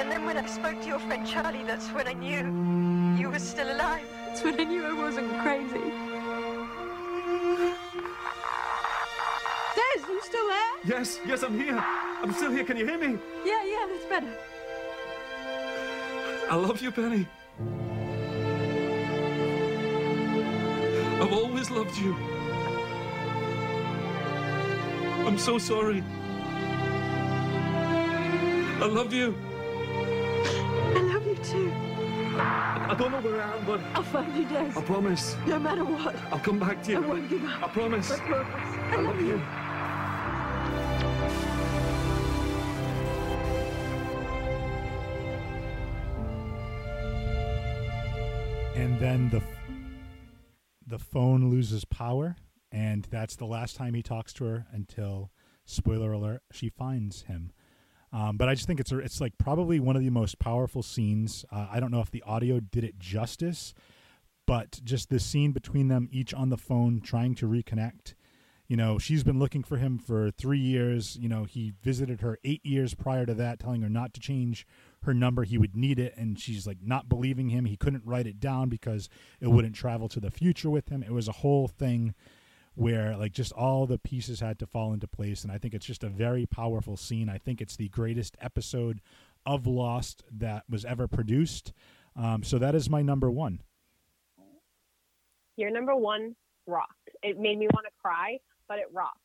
And then when I spoke to your friend Charlie, that's when I knew you were still alive. That's when I knew I wasn't crazy. Des, you still there? Yes, yes, I'm here. I'm still here. Can you hear me? Yeah, yeah, that's better. I love you, Penny. I've always loved you. I'm so sorry. I love you. I love you too. I don't know where I am, but I'll find you, Des. I promise. No matter what. I'll come back to you. I won't give up. I promise. I promise. I love you. and then the the phone loses power, and that's the last time he talks to her until spoiler alert she finds him. Um, but I just think it's it's like probably one of the most powerful scenes. Uh, I don't know if the audio did it justice, but just the scene between them each on the phone trying to reconnect. You know, she's been looking for him for three years. You know, he visited her eight years prior to that, telling her not to change her number. He would need it. And she's like not believing him. He couldn't write it down because it wouldn't travel to the future with him. It was a whole thing where like just all the pieces had to fall into place. And I think it's just a very powerful scene. I think it's the greatest episode of Lost that was ever produced. Um, so that is my number one. Your number one rocked. It made me want to cry, but it rocked,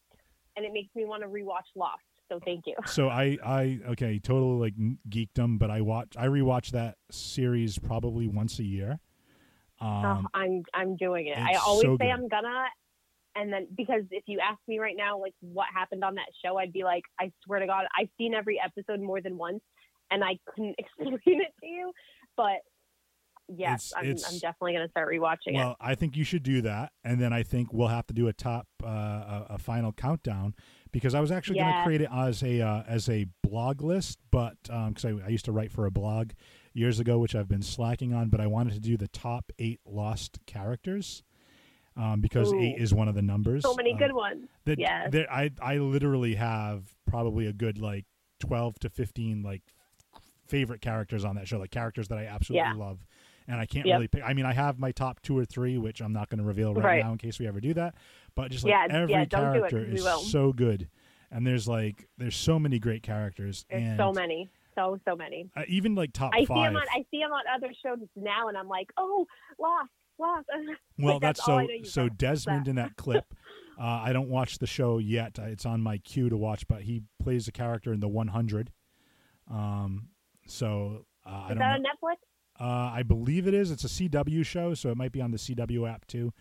and it makes me want to rewatch Lost. So thank you. So I, I okay, total like geekdom, but I watch, I rewatch that series probably once a year. Um, oh, I'm I'm doing it. I always so say good. I'm gonna, and then because if you ask me right now, like what happened on that show, I'd be like, I swear to God, I've seen every episode more than once, and I couldn't *laughs* explain it to you. But yes, It's- I'm, it's- I'm definitely gonna start rewatching well, it. Well, I think you should do that, and then I think we'll have to do a top, uh, a, a final countdown because I was actually going to create it as a uh, as a blog list, but because I, I used to write for a blog years ago, which I've been slacking on, but I wanted to do the top eight lost characters. Um, because Ooh. eight is one of the numbers. So many Uh, good ones. that yes. that I I literally have probably a good like twelve to fifteen like favorite characters on that show, like characters that I absolutely Yeah. love, and I can't Yep. really pick. I mean, I have my top two or three, which I'm not going to reveal right, Right. now in case we ever do that. But just like Yeah, every yeah, do it, character 'cause we is so good, and there's like there's so many great characters, There's and so many, so so many. uh, even like top I see five. him on I see him on other shows now, and I'm like, oh, lost, lost. *laughs* Well, Like, that's, all so I so. Desmond in that clip. *laughs* Uh, I don't watch the show yet. It's on my queue to watch, but he plays a character in the 100. Um, so uh, I Is don't that know. on Netflix? Uh, I believe it is. It's a CW show, so it might be on the CW app too.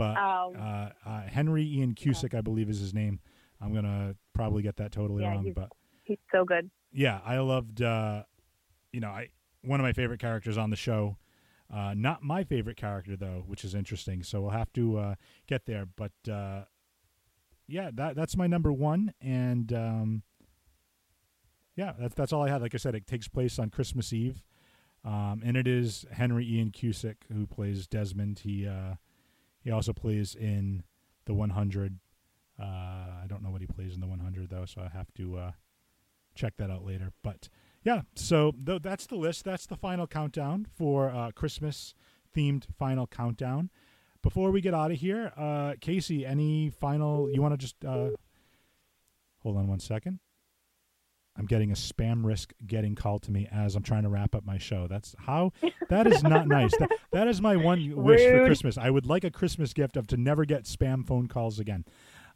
But Oh. uh, uh, Henry Ian Cusick, I believe, is his name. I'm gonna probably get that totally Yeah, wrong, he's- but He's so good. yeah, I loved. Uh, you know, I one of my favorite characters on the show. Uh, not my favorite character though, which is interesting. So we'll have to uh, get there. But uh, yeah, that that's my number one, and um, yeah, that's that's all I had. Like I said, it takes place on Christmas Eve, um, and it is Henry Ian Cusick who plays Desmond. He uh, he also plays in the 100. Uh, I don't know what he plays in the 100 though, so I have to uh, check that out later. But yeah, so th- that's the list. That's the final countdown for uh, Christmas themed final countdown. Before we get out of here, uh, Casey, any final? You want to just uh, hold on one second? I'm getting a spam risk getting called to me as I'm trying to wrap up my show. That's how. That is not nice. That, that is my one *laughs* wish for Christmas. I would like a Christmas gift of to never get spam phone calls again.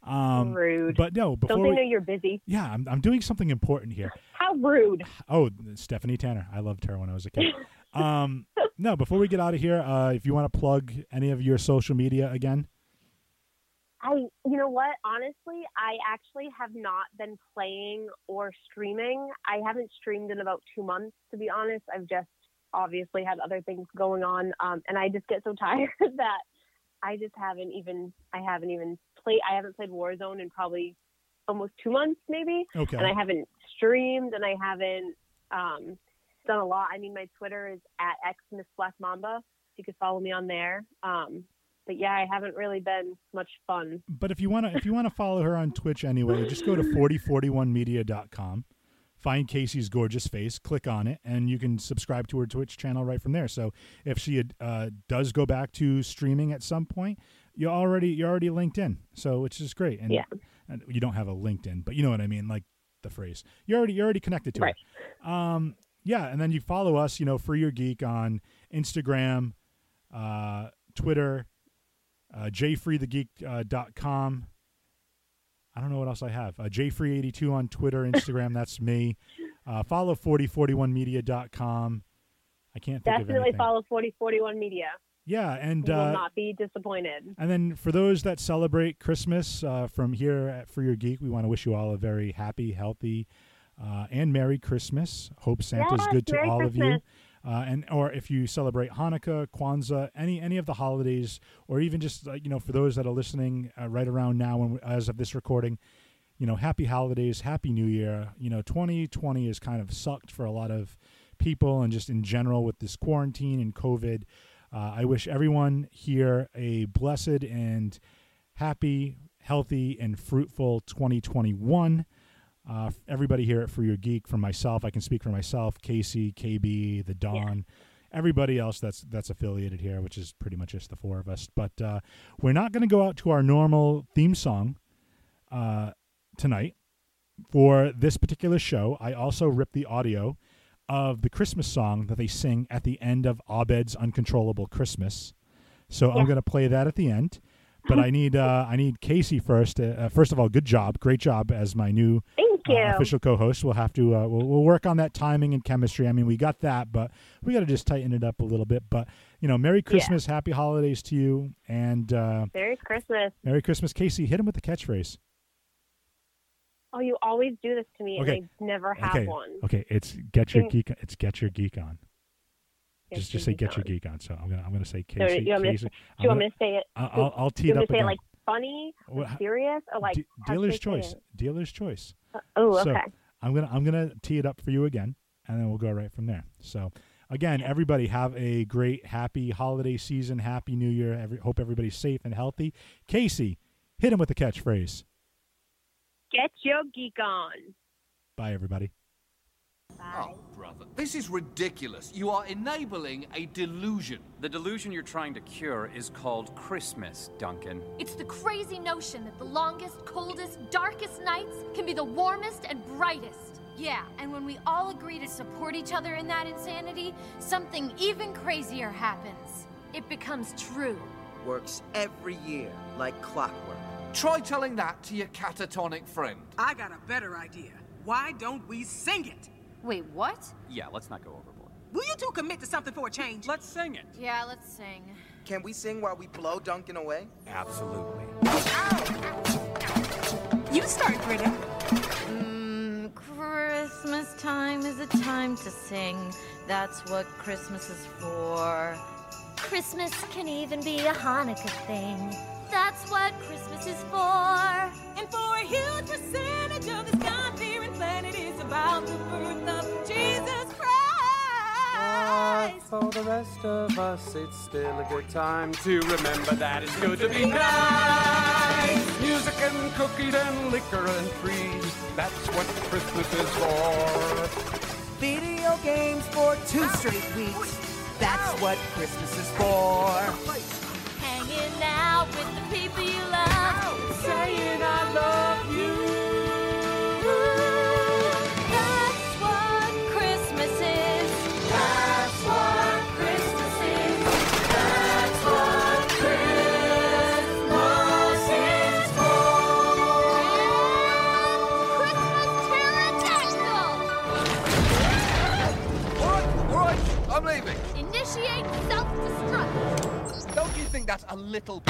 Um, Rude. But no, before Don't they we, know you're busy? yeah, I'm, I'm doing something important here. How rude. Oh, Stephanie Tanner. I loved her when I was a kid. um, *laughs* no, before we get out of here, uh, if you want to plug any of your social media again, I, you know what? Honestly, I actually have not been playing or streaming. I haven't streamed in about two months, to be honest. I've just obviously had other things going on, um, and I just get so *laughs* tired that I just haven't even. I haven't even played. I haven't played Warzone in probably almost two months, maybe. Okay. And I haven't streamed, and I haven't um, done a lot. I mean, my Twitter is at x Miss Black Mamba. You could follow me on there. Um, but yeah, I haven't really been much fun. But if you want to if you want to follow her on Twitch anyway, just go to 4041media.com. Find Casey's gorgeous face, click on it, and you can subscribe to her Twitch channel right from there. So if she uh, does go back to streaming at some point, you already you're already linked in. So which is great. And, Yeah. and you don't have a LinkedIn, but you know what I mean, like the phrase. You're already you're already connected to Right. it. Um, yeah, and then you follow us, you know, Free Your Geek on Instagram, uh, Twitter, uh, jfreethegeek.com. Uh. I don't know what else I have. Uh, jfree82 on Twitter, *laughs* Instagram. that's me. Uh, follow 4041media.com. I can't think of Definitely follow 4041 Media. Yeah, and you will uh, not be disappointed. and then for those that celebrate Christmas uh, from here at Free Your Geek, we want to wish you all a very happy, healthy, uh, and Merry Christmas. Hope Santa's Yes, good to Merry all of you. Uh, and or if you celebrate Hanukkah, Kwanzaa, any any of the holidays, or even just uh, you know for those that are listening uh, right around now, when, as of this recording, you know, happy holidays, happy New Year. You know, 2020 is kind of sucked for a lot of people, and just in general with this quarantine and COVID. Uh, I wish everyone here a blessed and happy, healthy, and fruitful 2021. Uh, everybody here at Free Your Geek, from myself, I can speak for myself, Casey, KB, the Dawn, everybody else that's that's affiliated here, which is pretty much just the four of us. But uh, we're not going to go out to our normal theme song uh, tonight for this particular show. I also ripped the audio of the Christmas song that they sing at the end of Abed's Uncontrollable Christmas. So I'm going to play that at the end. But I *laughs* need uh, I need Casey first. Uh, first of all, good job, great job as my new Thank uh, official co-host. We'll have to uh, we'll, we'll work on that timing and chemistry. I mean, we got that, but we got to just tighten it up a little bit. But you know, Merry Christmas, Happy Holidays to you, and uh, Merry Christmas. Merry Christmas, Casey. Hit him with the catchphrase. Oh, you always do this to me, Okay. and I never have okay, one. okay. It's get your geek. It's get your geek on. Get just just say get your geek on. So I'm gonna I'm gonna say Casey. you want me to, do you want me to say it? I'll, I'll, I'll tee you it up say again. it like funny, or serious, or like De- how should I dealer's choice. Dealer's choice. Uh, oh, So, okay. I'm gonna I'm gonna tee it up for you again, and then we'll go right from there. So again, everybody have a great, happy holiday season, happy New Year. Every, hope everybody's safe and healthy. Casey, hit him with the catchphrase. Get your geek on. Bye, everybody. Oh, brother. This is ridiculous. You are enabling a delusion. The delusion you're trying to cure is called Christmas, Duncan. It's the crazy notion that the longest, coldest, darkest nights can be the warmest and brightest. Yeah, and when we all agree to support each other in that insanity, something even crazier happens. It becomes true. Works every year, like clockwork. Try telling that to your catatonic friend. I got a better idea. Why don't we sing it? Wait, what? Yeah, let's not go overboard. Will you two commit to something for a change? Let's sing it. Yeah, let's sing. Can we sing while we blow Duncan away? Absolutely. You start, Britta. Mm, Christmas time is a time to sing. That's what Christmas is for. Christmas can even be a Hanukkah thing. That's what Christmas is for. And for a huge percentage of this God-fearing planet is about the birth For the rest of us, it's still a good time to remember that it's good to be nice. Music and cookies and liquor and trees. That's what Christmas is for. Video games for two straight weeks. That's what Christmas is for. Hanging out with the people you love. Saying I love That's a little...